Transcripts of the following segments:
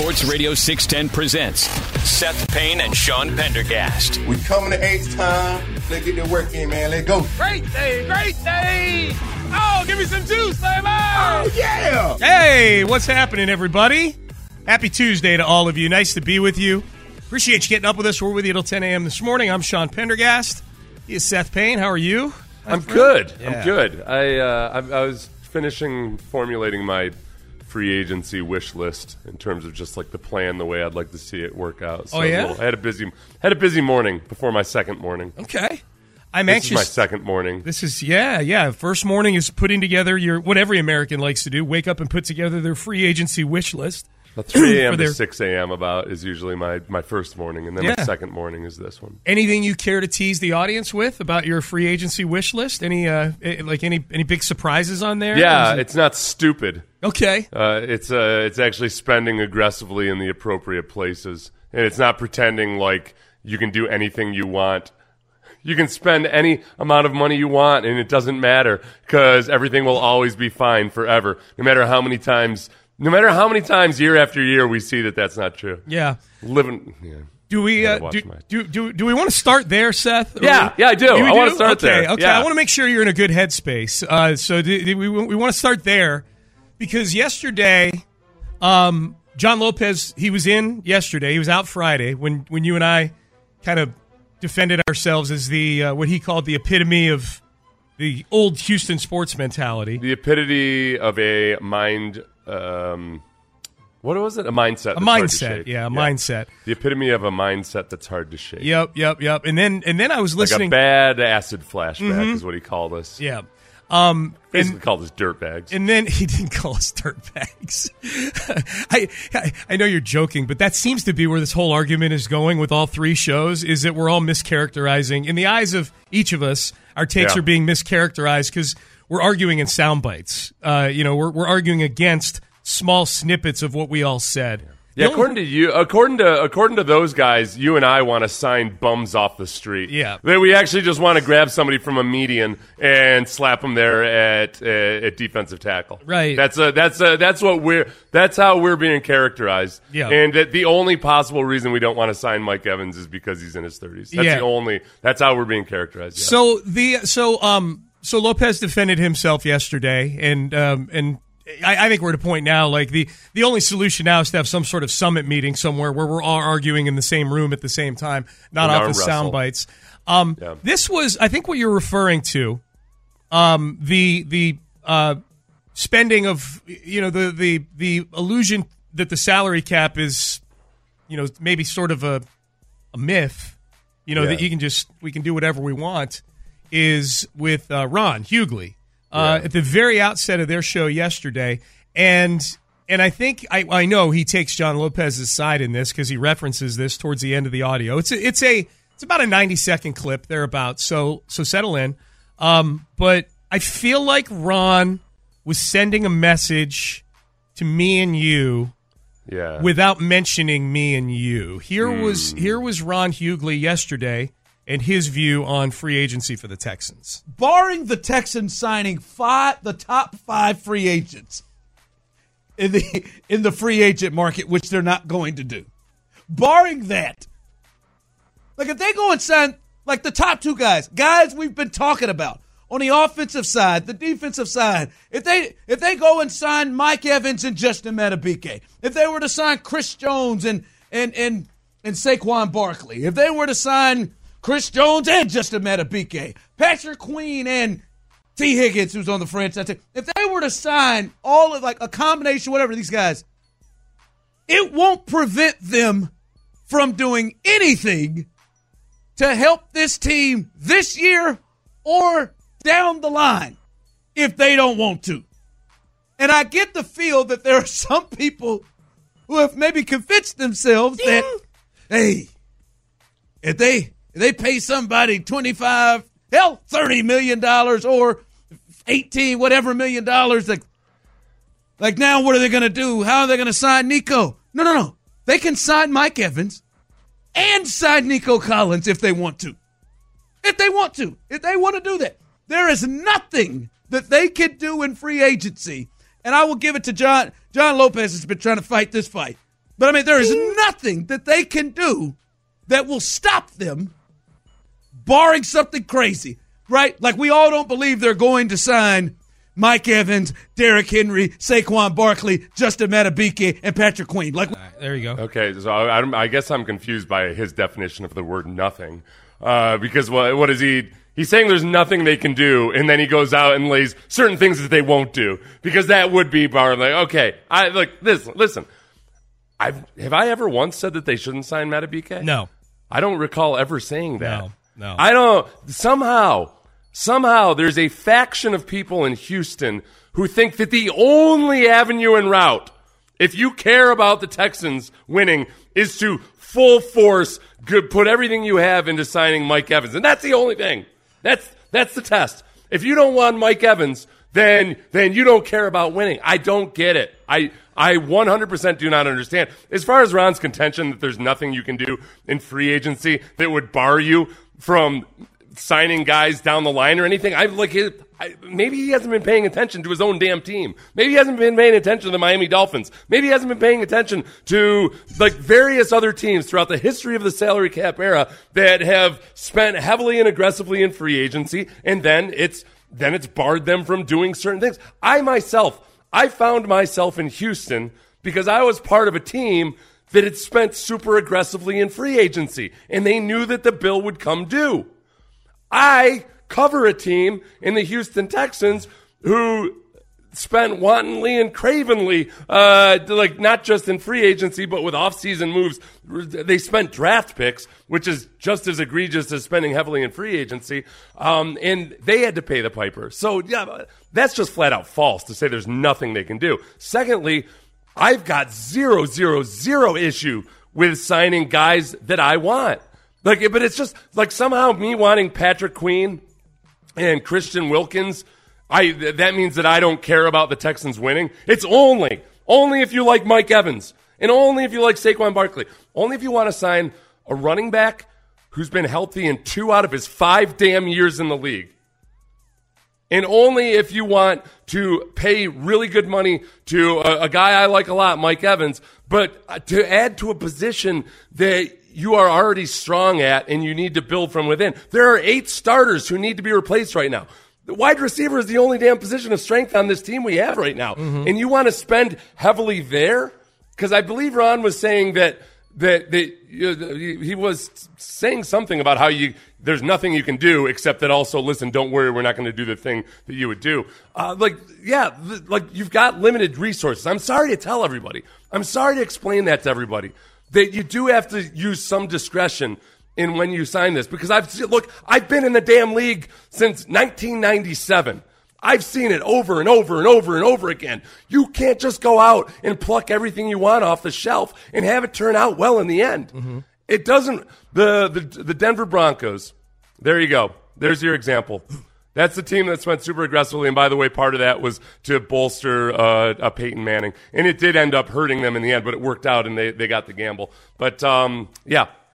Sports Radio 610 presents Seth Payne and Sean Pendergast. We coming to H time. Let's get the work in, man. Let's go. Great day, great day. Oh, give me some juice, baby. Oh, yeah. Hey, what's happening, everybody? Happy Tuesday to all of you. Nice to be with you. Appreciate you getting up with us. We're with you till 10 a.m. this morning. I'm Sean Pendergast. He is Seth Payne. How are you? I'm good. Yeah. I'm good. I, uh, I I was finishing formulating my free agency wish list in terms of just like the plan, the way I'd like to see it work out. Oh, so oh yeah, little, I had a busy had a busy morning before my second morning. Okay, I'm this anxious. my second morning. This is yeah, yeah. First morning is putting together your what every American likes to do: wake up and put together their free agency wish list. The 3 a.m. their... to 6 a.m. about is usually my, my first morning, and then yeah. my second morning is this one. Anything you care to tease the audience with about your free agency wish list? Any uh, like any any big surprises on there? Yeah, it... it's not stupid. Okay, uh, it's uh, it's actually spending aggressively in the appropriate places, and it's not pretending like you can do anything you want. You can spend any amount of money you want, and it doesn't matter because everything will always be fine forever, no matter how many times no matter how many times year after year we see that that's not true. Yeah. Living. Yeah. Do we uh, do, my... do, do do we want to start there, Seth? Yeah, yeah, I do. I want to start okay, there. Okay, yeah. I want to make sure you're in a good headspace. Uh, so do, do we we want to start there because yesterday, um, John Lopez he was in yesterday. He was out Friday when when you and I kind of defended ourselves as the uh, what he called the epitome of the old Houston sports mentality. The epitome of a mind um, what was it? A mindset. A mindset. Yeah, a yeah. mindset. The epitome of a mindset that's hard to shake. Yep, yep, yep. And then and then I was listening. Like a bad acid flashback mm-hmm. is what he called us. Yeah. Um, Basically and, called us dirtbags. And then he didn't call us dirtbags. I, I I know you're joking, but that seems to be where this whole argument is going with all three shows. Is that we're all mischaracterizing in the eyes of each of us. Our takes yeah. are being mischaracterized because we're arguing in sound bites. Uh, you know, we're, we're arguing against small snippets of what we all said. Yeah, according to you, according to according to those guys, you and I want to sign bums off the street. Yeah, that we actually just want to grab somebody from a median and slap them there at uh, at defensive tackle. Right. That's a that's a that's what we're that's how we're being characterized. Yeah. And that the only possible reason we don't want to sign Mike Evans is because he's in his thirties. That's yeah. the only. That's how we're being characterized. Yeah. So the so um so Lopez defended himself yesterday, and um, and I, I, think we're at a point now. Like the the only solution now is to have some sort of summit meeting somewhere where we're all arguing in the same room at the same time, not off of sound bites. Um, yeah. This was, I think, what you're referring to. Um, the the uh, spending of you know the the the illusion that the salary cap is, you know, maybe sort of a a myth. You know yeah. that you can just we can do whatever we want is with uh, Ron Hughley uh, yeah. at the very outset of their show yesterday, and and I think I, I know he takes John Lopez's side in this because he references this towards the end of the audio. It's a, it's a it's about a ninety second clip thereabouts. So so settle in. Um, but I feel like Ron was sending a message to me and you. Yeah. Without mentioning me and you. Here mm. was here was Ron Hughley yesterday and his view on free agency for the Texans. Barring the Texans signing five, the top five free agents in the in the free agent market, which they're not going to do. Barring that, like if they go and sign like the top two guys, guys we've been talking about on the offensive side, the defensive side, if they if they go and sign Mike Evans and Justin Madubuike, if they were to sign Chris Jones and and and and Saquon Barkley, if they were to sign Chris Jones and Justin Madubuike, Patrick Queen and Tee Higgins, who's on the franchise, if they were to sign all of like a combination, whatever these guys, it won't prevent them from doing anything to help this team this year or down the line if they don't want to. And I get the feel that there are some people who have maybe convinced themselves that, mm. hey, if they they pay somebody twenty five, hell, thirty million dollars or eighteen, whatever million dollars, like, like now, what are they going to do? How are they going to sign Nico? No, no, no. They can sign Mike Evans and sign Nico Collins if they want to. If they want to. If they want to do that. There is nothing that they can do in free agency. And I will give it to John. John Lopez has been trying to fight this fight. But I mean, there is nothing that they can do that will stop them, barring something crazy, right? Like we all don't believe they're going to sign Mike Evans, Derrick Henry, Saquon Barkley, Justin Madubuike, and Patrick Queen. Like There you go. Okay, so I, I I guess I'm confused by his definition of the word nothing. Uh, because what, what is he? He's saying there's nothing they can do, and then he goes out and lays certain things that they won't do. Because that would be bar like, okay, I like this. Listen, I've have I ever once said that they shouldn't sign Madubuike? No. I don't recall ever saying that. No, no. I don't. Somehow, somehow, there's a faction of people in Houston who think that the only avenue and route, if you care about the Texans winning, is to full force good, put everything you have into signing Mike Evans, and that's the only thing. That's that's the test. If you don't want Mike Evans, then then you don't care about winning. I don't get it. I I 100% do not understand. As far as Ron's contention that there's nothing you can do in free agency that would bar you from signing guys down the line or anything. I like it. I, maybe he hasn't been paying attention to his own damn team. Maybe he hasn't been paying attention to the Miami Dolphins. Maybe he hasn't been paying attention to like various other teams throughout the history of the salary cap era that have spent heavily and aggressively in free agency, and then it's then it's barred them from doing certain things. I myself, I found myself in Houston because I was part of a team that had spent super aggressively in free agency, and they knew that the bill would come due. I cover a team in the Houston Texans who spent wantonly and cravenly, uh, like not just in free agency, but with offseason moves. They spent draft picks, which is just as egregious as spending heavily in free agency. Um, and they had to pay the piper. So yeah, that's just flat out false to say there's nothing they can do. Secondly, I've got zero, zero, zero issue with signing guys that I want. Like, but it's just like somehow me wanting Patrick Queen and Christian Wilkins, I that means that I don't care about the Texans winning. It's only only if you like Mike Evans and only if you like Saquon Barkley. Only if you want to sign a running back who's been healthy in two out of his five damn years in the league. And only if you want to pay really good money to a, a guy I like a lot, Mike Evans, but uh, to add to a position that you are already strong at and you need to build from within. There are eight starters who need to be replaced right now. The wide receiver is the only damn position of strength on this team we have right now. And you want to spend heavily there? Because I believe Ron was saying that that, that you know, he was saying something about how you there's nothing you can do except that also listen don't worry we're not going to do the thing that you would do. Uh, like yeah like you've got limited resources. I'm sorry to tell everybody. I'm sorry to explain that to everybody that you do have to use some discretion in when you sign this because I've look I've been in the damn league since 1997. I've seen it over and over and over and over again. You can't just go out and pluck everything you want off the shelf and have it turn out well in the end. It doesn't. The, the the Denver Broncos. There you go. There's your example. That's the team that spent super aggressively, and by the way, part of that was to bolster uh, uh, Peyton Manning, and it did end up hurting them in the end, but it worked out, and they, they got the gamble. But um, yeah,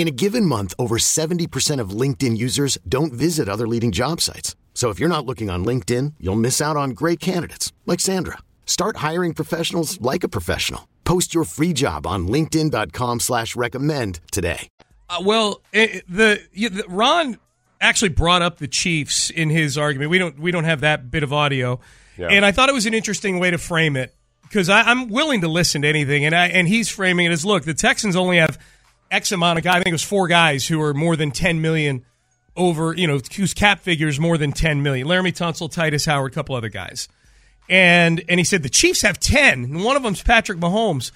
In a given month, over 70% of LinkedIn users don't visit other leading job sites. So if you're not looking on LinkedIn, you'll miss out on great candidates like Sandra. Start hiring professionals like a professional. Post your free job on LinkedIn.com slash recommend today. Uh, well, it, the, the Ron actually brought up the Chiefs in his argument. We don't we don't have that bit of audio, Yeah. and I thought it was an interesting way to frame it because I'm willing to listen to anything, and I and he's framing it as look, the Texans only have X amount of guys. I think it was four guys who are more than 10 million over, you know, whose cap figure is more than 10 million. Laremy Tunsil, Tytus Howard, a couple other guys. And and he said the Chiefs have 10, and one of them's Patrick Mahomes.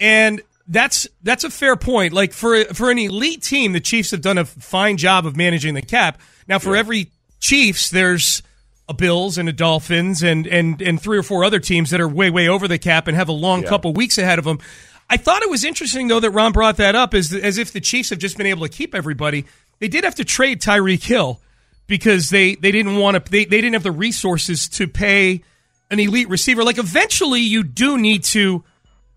And that's that's a fair point. Like for for an elite team, the Chiefs have done a fine job of managing the cap. Now for every Chiefs, there's a Bills and a Dolphins and and and three or four other teams that are way way over the cap and have a long Yeah. couple weeks ahead of them. I thought it was interesting though that Ron brought that up as as if the Chiefs have just been able to keep everybody. They did have to trade Tyreek Hill because they they didn't want to they, they didn't have the resources to pay an elite receiver. Like eventually you do need to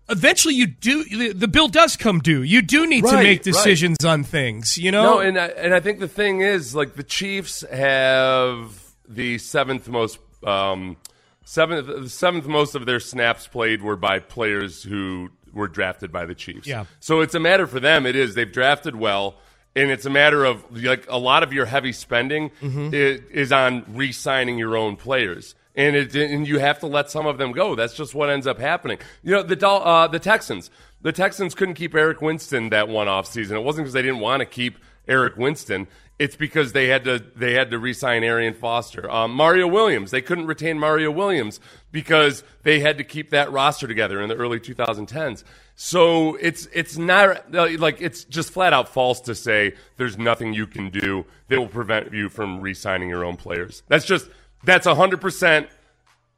eventually you do the, the bill does come due. You do need to Right, make right. decisions on things, you know? No, and I, and I think the thing is, like the Chiefs have the seventh most, um, seventh the seventh most of their snaps played were by players who were drafted by the Chiefs. Yeah. So it's a matter for them. It is they've drafted well, and it's a matter of like a lot of your heavy spending Mhm. i- is on re-signing your own players. And, it, and you have to let some of them go. That's just what ends up happening. You know, the uh, the Texans. The Texans couldn't keep Eric Winston that one off season. It wasn't because they didn't want to keep Eric Winston. It's because they had to they had to re-sign Arian Foster. Um, Mario Williams. They couldn't retain Mario Williams because they had to keep that roster together in the early 2010s. So it's it's not like it's just flat out false to say there's nothing you can do that will prevent you from re-signing your own players. That's just that's 100%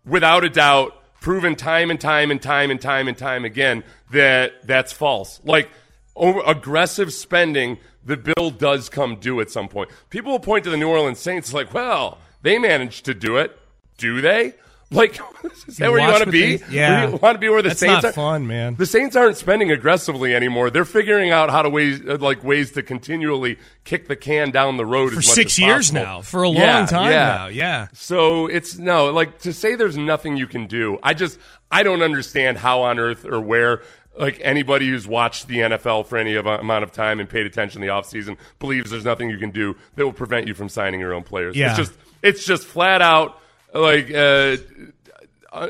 without a doubt proven time and time and time and time and time again that that's false. Like over aggressive spending, the bill does come due at some point. People will point to the New Orleans Saints like, well, they managed to do it. Do they? Like, is that You where you want to be? they- yeah. Where you want to be where the That's Saints not are? fun, man. The Saints aren't spending aggressively anymore. They're figuring out how to ways uh, like ways to continually kick the can down the road For as much six as years now, for a Yeah, long time yeah. now, yeah. So it's no like to say there's nothing you can do. I just I don't understand how on earth or where like anybody who's watched the NFL for any amount of time and paid attention in the offseason believes there's nothing you can do that will prevent you from signing your own players. Yeah. It's just it's just flat out like uh, uh,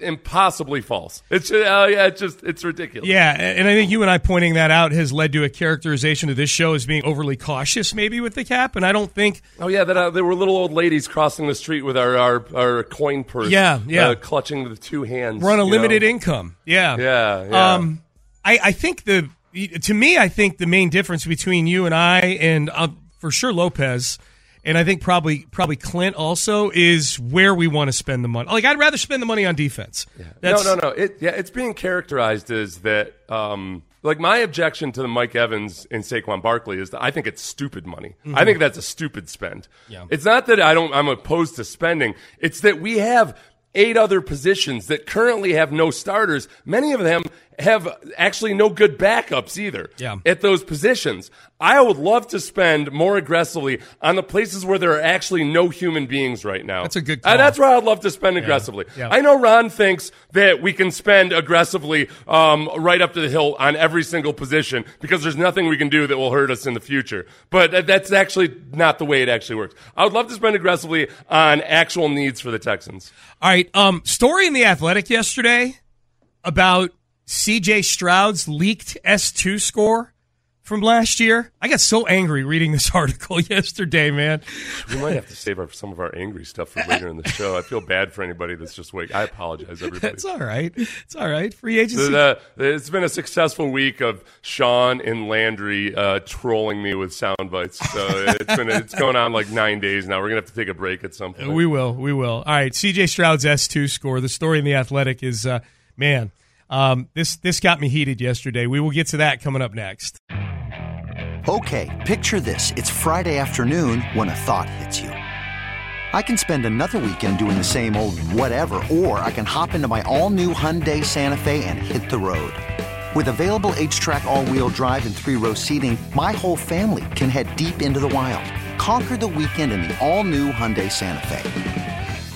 impossibly false. It's uh, yeah, it's just it's ridiculous. Yeah, and I think you and I pointing that out has led to a characterization of this show as being overly cautious, maybe with the cap. And I don't think. Oh yeah, that uh, there were little old ladies crossing the street with our our, our coin purse. Yeah, yeah. uh, clutching the two hands. We're on a limited know? income. Yeah, Yeah, yeah. Um, I, I think the to me, I think the main difference between you and I, and uh, for sure Lopez, and I think probably probably Clint also is where we want to spend the money. Like I'd rather spend the money on defense. no, no, no. It, yeah, it's being characterized as that. Um, like my objection to the Mike Evans and Saquon Barkley is that I think it's stupid money. Mhm. I think that's a stupid spend. Yeah. It's not that I don't. I'm opposed to spending. It's that we have eight other positions that currently have no starters. Many of them have actually no good backups either. Yeah. At those positions, I would love to spend more aggressively on the places where there are actually no human beings right now. That's a good Uh, that's where I'd love to spend aggressively. Yeah. I know Ron thinks that we can spend aggressively um, right up to the hill on every single position because there's nothing we can do that will hurt us in the future. But that- that's actually not the way it actually works. I would love to spend aggressively on actual needs for the Texans. All right. Um, story in the Athletic yesterday about C.J. Stroud's leaked S2 score from last year. I got so angry reading this article yesterday, man. We might have to save our, some of our angry stuff for later in the show. I feel bad for anybody that's just waiting. I apologize, everybody. It's all right. It's all right. Free agency. The- the- it's been a successful week of Sean and Landry uh, trolling me with sound bites. So it's been it's going on like nine days now. We're gonna have to take a break at some point. We will. We will. All right. CJ Stroud's S2 score. The story in the Athletic is, uh, man, um, this this got me heated yesterday. We will get to that coming up next. Okay, picture this. It's Friday afternoon when a thought hits you. I can spend another weekend doing the same old whatever, or I can hop into my all new Hyundai Santa Fe and hit the road. With available HTRAC, all wheel drive, and three row seating, my whole family can head deep into the wild. Conquer the weekend in the all new Hyundai Santa Fe.